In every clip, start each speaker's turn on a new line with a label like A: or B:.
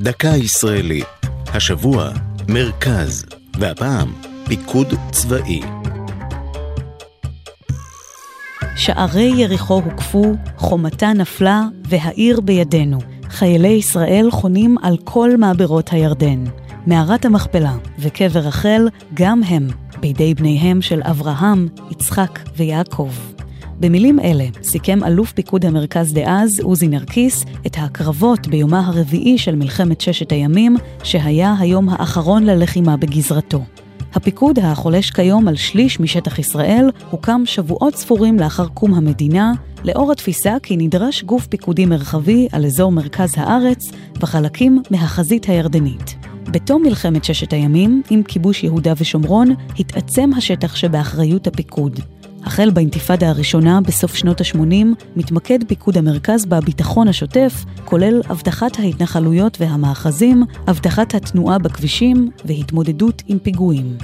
A: דקה ישראלית. השבוע, מרכז, והפעם, פיקוד צבאי.
B: שערי יריחו הוקפו, חומתה נפלה, והעיר בידינו. חיילי ישראל חונים על כל מעברות הירדן. מערת המכפלה וקבר רחל, גם הם בידי בניהם של אברהם, יצחק ויעקב. במילים אלה סיכם אלוף פיקוד המרכז דאז, עוזי נרקיס, את הקרבות ביומה הרביעי של מלחמת ששת הימים, שהיה היום האחרון ללחימה בגזרתו. הפיקוד החולש כיום על שליש משטח ישראל הוקם שבועות ספורים לאחר קום המדינה, לאור התפיסה כי נדרש גוף פיקודי מרחבי על אזור מרכז הארץ וחלקים מהחזית הירדנית. בתום מלחמת ששת הימים, עם כיבוש יהודה ושומרון, התעצם השטח שבאחריות הפיקוד. החל באינתיפאדה הראשונה בסוף שנות ה-80, מתמקד פיקוד המרכז בביטחון השוטף, כולל אבטחת ההתנחלויות והמאחזים, אבטחת התנועה בכבישים והתמודדות עם פיגועים.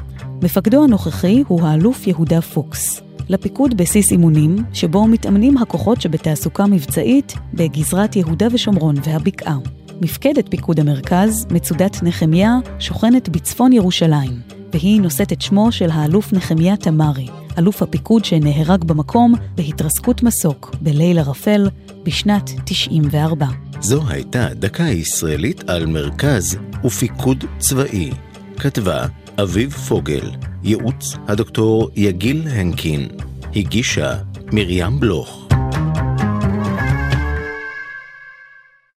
B: מפקדו הנוכחי הוא האלוף יהודה פוקס. לפיקוד בסיס אימונים, שבו מתאמנים הכוחות שבתעסוקה מבצעית בגזרת יהודה ושומרון והבקעה. מפקדת פיקוד המרכז, מצודת נחמיה, שוכנת בצפון ירושלים, והיא נושאת את שמו של האלוף נחמיה תמרי, אלוף הפיקוד שנהרג במקום בהתרסקות מסוק בליל ערפל בשנת 94.
A: זו הייתה דקה ישראלית על מרכז ופיקוד צבאי. כתבה אביב פוגל, ייעוץ הדוקטור יגיל הנקין, הגישה מרים בלוך.